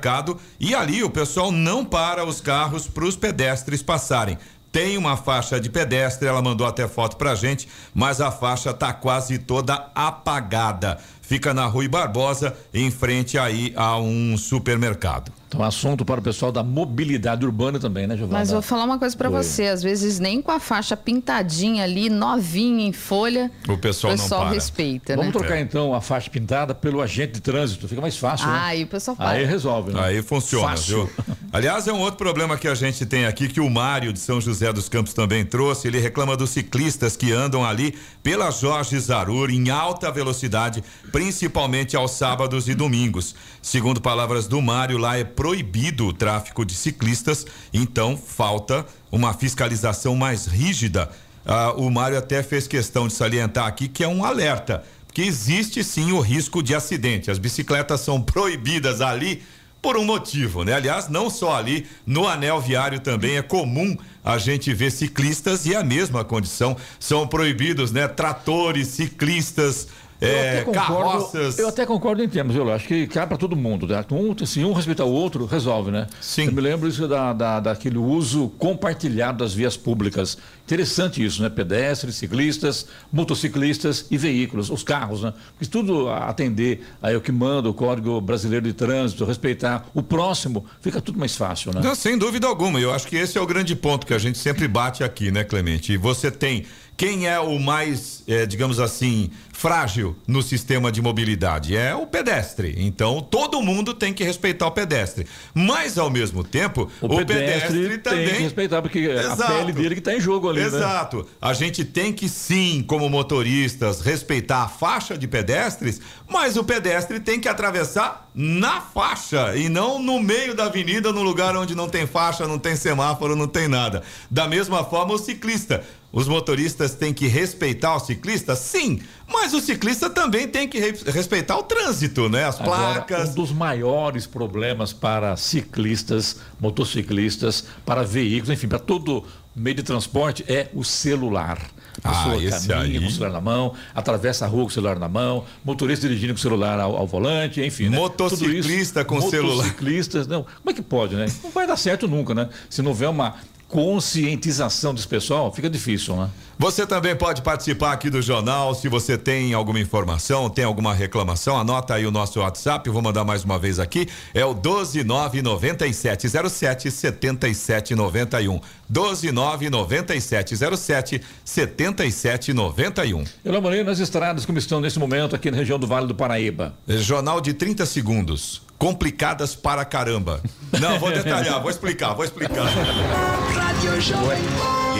[SPEAKER 4] e ali o pessoal não para os carros para os pedestres passarem. Tem uma faixa de pedestre, ela mandou até foto pra gente, mas a faixa tá quase toda apagada. Fica na Rui Barbosa, em frente aí a um supermercado.
[SPEAKER 3] Então, assunto para o pessoal da mobilidade urbana também, né, Giovana?
[SPEAKER 2] Mas vou falar uma coisa pra
[SPEAKER 3] Oi.
[SPEAKER 2] você, às vezes nem com a faixa pintadinha ali, novinha em folha,
[SPEAKER 4] O pessoal não para.
[SPEAKER 2] respeita,
[SPEAKER 3] Vamos
[SPEAKER 2] né?
[SPEAKER 3] trocar então a faixa pintada pelo agente de trânsito, fica mais fácil. né?
[SPEAKER 2] Ah, e o pessoal para.
[SPEAKER 3] Aí resolve, né?
[SPEAKER 4] Aí funciona,
[SPEAKER 3] Fácil.
[SPEAKER 4] viu? Aliás, é um outro problema que a gente tem aqui que o Mário de São José dos Campos também trouxe. Ele reclama dos ciclistas que andam ali pela Jorge Zarur em alta velocidade, principalmente aos sábados e domingos. Segundo palavras do Mário, lá é proibido o tráfico de ciclistas, então falta uma fiscalização mais rígida. Ah, o Mário até fez questão de salientar aqui que é um alerta, porque existe sim o risco de acidente. As bicicletas são proibidas ali por um motivo, né? Aliás, não só ali, no anel viário também é comum a gente ver ciclistas e a mesma condição. São proibidos, né? Tratores, ciclistas, é,
[SPEAKER 3] até concordo-
[SPEAKER 4] carroças.
[SPEAKER 3] Eu até concordo em termos, eu acho que cabe para todo mundo. Né? Um, se um respeitar o outro, resolve, né?
[SPEAKER 4] Sim.
[SPEAKER 3] Eu me lembro isso da, da, daquele uso compartilhado das vias públicas. Interessante isso, né? Pedestres, ciclistas, motociclistas e veículos, os carros, né? Porque tudo atender aí o que manda o Código Brasileiro de Trânsito, respeitar o próximo, fica tudo mais fácil, né?
[SPEAKER 4] Não, sem dúvida alguma. Eu acho que esse é o grande ponto que a gente sempre bate aqui, né, Clemente? E você tem quem é o mais, eh, digamos assim, frágil no sistema de mobilidade? É o pedestre. Então, todo mundo tem que respeitar o pedestre. Mas, ao mesmo tempo, o, pedestre, também.
[SPEAKER 3] tem que respeitar, porque é a
[SPEAKER 4] Exato.
[SPEAKER 3] pele dele que está em jogo ali, né?
[SPEAKER 4] Exato. A gente tem que sim, como motoristas, respeitar a faixa de pedestres, mas o pedestre tem que atravessar na faixa e não no meio da avenida, no lugar onde não tem faixa, não tem semáforo, não tem nada. Da mesma forma, o ciclista. Os motoristas têm que respeitar o ciclista? Sim, mas o ciclista também tem que re respeitar o trânsito, né? As
[SPEAKER 3] Agora,
[SPEAKER 4] placas.
[SPEAKER 3] Um dos maiores problemas para ciclistas, motociclistas, para veículos, enfim, para todo meio de transporte é o celular. A
[SPEAKER 4] Ah,
[SPEAKER 3] pessoa
[SPEAKER 4] esse
[SPEAKER 3] caminha
[SPEAKER 4] aí.
[SPEAKER 3] com o celular na mão, atravessa a rua com o celular na mão, motorista dirigindo com o celular ao, ao volante, enfim. né?
[SPEAKER 4] Motociclista
[SPEAKER 3] isso,
[SPEAKER 4] com celular.
[SPEAKER 3] Motociclistas, não. Como é que pode, né? Não vai dar certo nunca, né? Se não houver uma conscientização desse pessoal, fica difícil, né?
[SPEAKER 4] Você também pode participar aqui do jornal. Se você tem alguma informação, tem alguma reclamação, anota aí o nosso WhatsApp. Eu vou mandar mais uma vez aqui. É o 1299707 7791. 1299707 7791.
[SPEAKER 3] Elô Moreira, nas estradas como estão nesse momento aqui na região do Vale do Paraíba.
[SPEAKER 4] Jornal de 30 segundos. Complicadas para caramba. Não, vou detalhar, vou explicar, vou explicar. (laughs)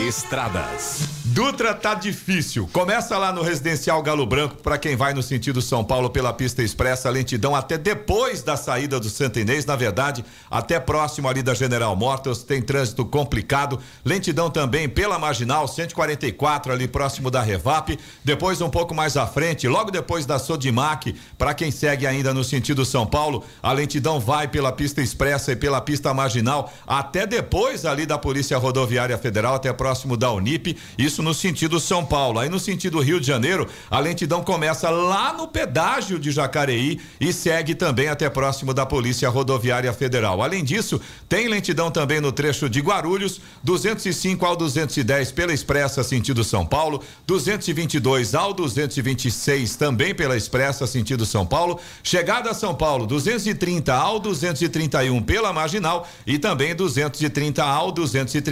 [SPEAKER 12] Estradas.
[SPEAKER 4] Dutra tá difícil. Começa lá no residencial Galo Branco para quem vai no sentido São Paulo pela pista expressa, lentidão até depois da saída do Santa Inês, na verdade, até próximo ali da General Motors, tem trânsito complicado. Lentidão também pela Marginal 144 ali próximo da Revap, depois um pouco mais à frente, logo depois da Sodimac, para quem segue ainda no sentido São Paulo, a lentidão vai pela pista expressa e pela pista marginal até depois ali da Polícia Rodoviária Federal, até próximo da Unip, isso no sentido São Paulo. Aí no sentido Rio de Janeiro, a lentidão começa lá no pedágio de Jacareí e segue também até próximo da Polícia Rodoviária Federal. Além disso, tem lentidão também no trecho de Guarulhos, 205 ao 210 pela Expressa sentido São Paulo, 222 ao 226 também pela Expressa sentido São Paulo, chegada a São Paulo, 230 ao 231 pela Marginal e também 230 ao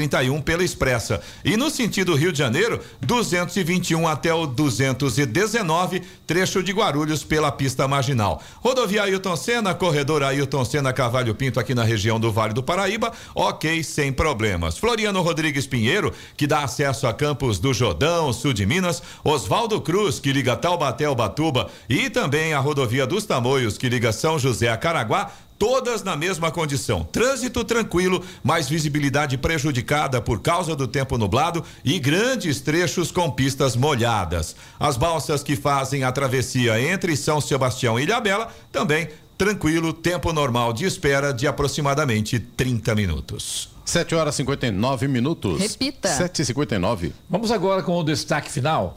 [SPEAKER 4] 231 pela Expressa. E no sentido Rio de Janeiro, 221 até o 219, trecho de Guarulhos pela pista marginal. Rodovia Ailton Senna, corredor Ailton Senna Cavalho Pinto aqui na região do Vale do Paraíba, ok, sem problemas. Floriano Rodrigues Pinheiro, que dá acesso a Campos do Jordão, sul de Minas, Oswaldo Cruz, que liga Taubaté ao Batuba e também a rodovia dos Tamoios, que liga São José a Caraguá, todas na mesma condição. Trânsito tranquilo, mas visibilidade prejudicada por causa do tempo nublado e grandes trechos com pistas molhadas. As balsas que fazem a travessia entre São Sebastião e Ilhabela também tranquilo, tempo normal de espera de aproximadamente 30 minutos.
[SPEAKER 1] 7 horas e 59 minutos.
[SPEAKER 2] Repita.
[SPEAKER 1] 7 e 59
[SPEAKER 3] Vamos agora com o destaque final.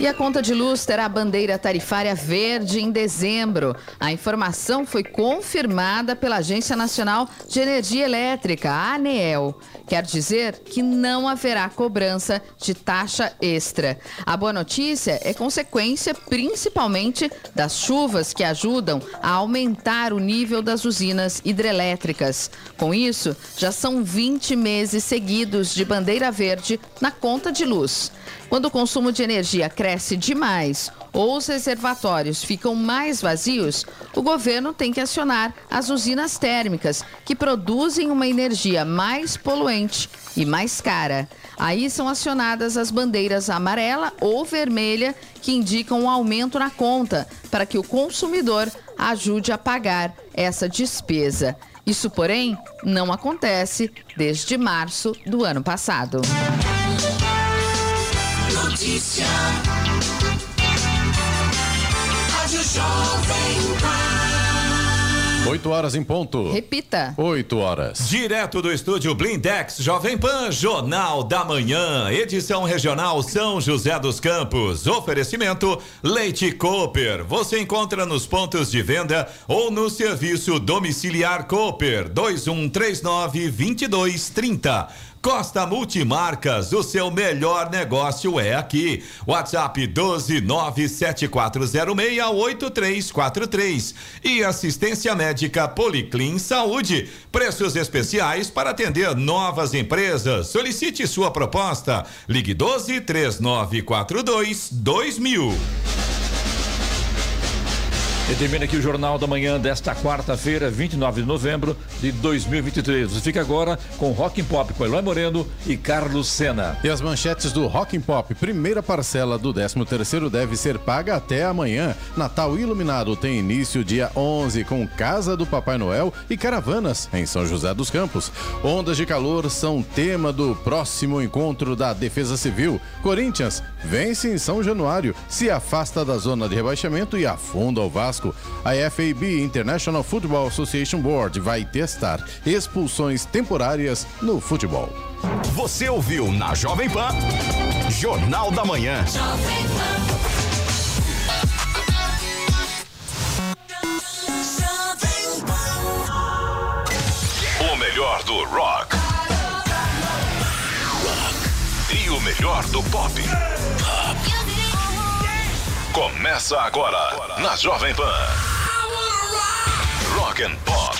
[SPEAKER 2] E a conta de luz terá bandeira tarifária verde em dezembro. A informação foi confirmada pela Agência Nacional de Energia Elétrica, a ANEEL. Quer dizer que não haverá cobrança de taxa extra. A boa notícia é consequência principalmente das chuvas que ajudam a aumentar o nível das usinas hidrelétricas. Com isso, já são 20 meses seguidos de bandeira verde na conta de luz. Quando o consumo de energia cresce demais ou os reservatórios ficam mais vazios, o governo tem que acionar as usinas térmicas, que produzem uma energia mais poluente e mais cara. Aí são acionadas as bandeiras amarela ou vermelha, que indicam um aumento na conta, para que o consumidor ajude a pagar essa despesa. Isso, porém, não acontece desde março do ano passado.
[SPEAKER 9] Notícia. Rádio Jovem Pan.
[SPEAKER 1] 8 horas em ponto.
[SPEAKER 2] Repita.
[SPEAKER 1] 8 horas.
[SPEAKER 4] Direto do estúdio Blindex, Jovem Pan, Jornal da Manhã, edição regional São José dos Campos. Oferecimento Leite Cooper. Você encontra nos pontos de venda ou no serviço domiciliar Cooper 2139 2230. Costa Multimarcas, o seu melhor negócio é aqui. WhatsApp 12974068343 e assistência médica Policlin Saúde. Preços especiais para atender novas empresas. Solicite sua proposta. Ligue 12 3942 2000.
[SPEAKER 3] E termina aqui o Jornal da Manhã desta quarta-feira, 29 de novembro de 2023. Você fica agora com Rock and Pop com Eloy Moreno e Carlos Sena.
[SPEAKER 1] E as manchetes do Rock and Pop. Primeira parcela do 13 terceiro deve ser paga até amanhã. Natal Iluminado tem início dia 11 com Casa do Papai Noel e caravanas em São José dos Campos. Ondas de calor são tema do próximo encontro da Defesa Civil. Corinthians vence em São Januário, se afasta da zona de rebaixamento e afunda o Vasco. A FAB International Football Association Board vai testar expulsões temporárias no futebol.
[SPEAKER 7] Você ouviu na Jovem Pan Jornal da Manhã. O melhor do rock. E o melhor do pop. Começa agora na Jovem Pan. Rock and Pop.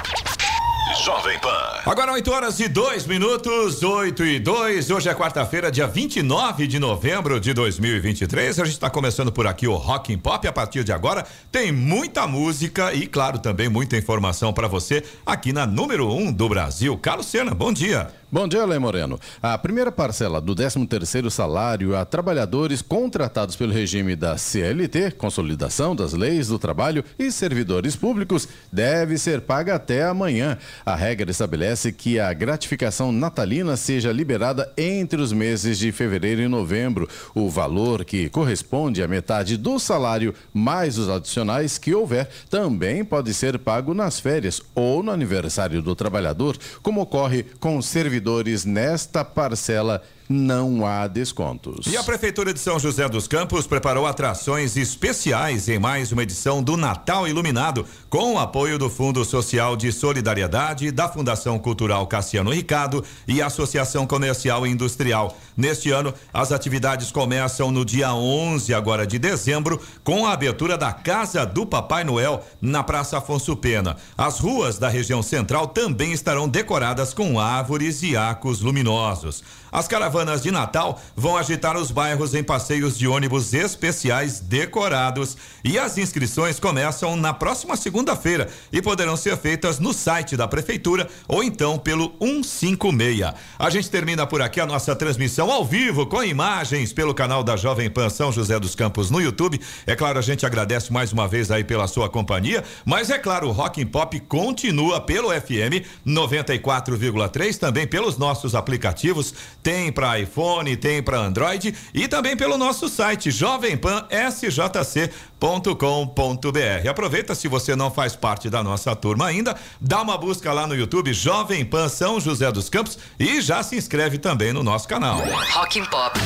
[SPEAKER 7] Jovem Pan.
[SPEAKER 4] Agora 8 horas e 2 minutos, 8 e 2. Hoje é quarta-feira, dia 29 de novembro de 2023. A gente está começando por aqui o Rock and Pop. A partir de agora tem muita música e, claro, também muita informação para você aqui na número 1 um do Brasil. Carlos Sena, bom dia.
[SPEAKER 1] Bom dia, Lei Moreno. A primeira parcela do 13º salário a trabalhadores contratados pelo regime da CLT, Consolidação das Leis do Trabalho e servidores públicos, deve ser paga até amanhã. A regra estabelece que a gratificação natalina seja liberada entre os meses de fevereiro e novembro. O valor que corresponde à metade do salário mais os adicionais que houver também pode ser pago nas férias ou no aniversário do trabalhador, como ocorre com servidores nesta parcela não há descontos.
[SPEAKER 4] E a Prefeitura de São José dos Campos preparou atrações especiais em mais uma edição do Natal Iluminado, com o apoio do Fundo Social de Solidariedade, da Fundação Cultural Cassiano Ricardo e Associação Comercial e Industrial. Neste ano, as atividades começam no dia 11 agora de dezembro, com a abertura da Casa do Papai Noel na Praça Afonso Pena. As ruas da região central também estarão decoradas com árvores e arcos luminosos. As caravanas de Natal vão agitar os bairros em passeios de ônibus especiais decorados e as inscrições começam na próxima segunda-feira e poderão ser feitas no site da prefeitura ou então pelo 156. A gente termina por aqui a nossa transmissão ao vivo com imagens pelo canal da Jovem Pan São José dos Campos no YouTube. É claro, a gente agradece mais uma vez aí pela sua companhia, mas é claro, o Rock and Pop continua pelo FM 94,3 também pelos nossos aplicativos tem para iPhone, tem para Android e também pelo nosso site jovempansjc.com.br. Aproveita se você não faz parte da nossa turma ainda, dá uma busca lá no YouTube Jovem Pan São José dos Campos e já se inscreve também no nosso canal.
[SPEAKER 13] Rock and Pop.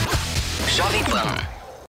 [SPEAKER 13] Jovem Pan.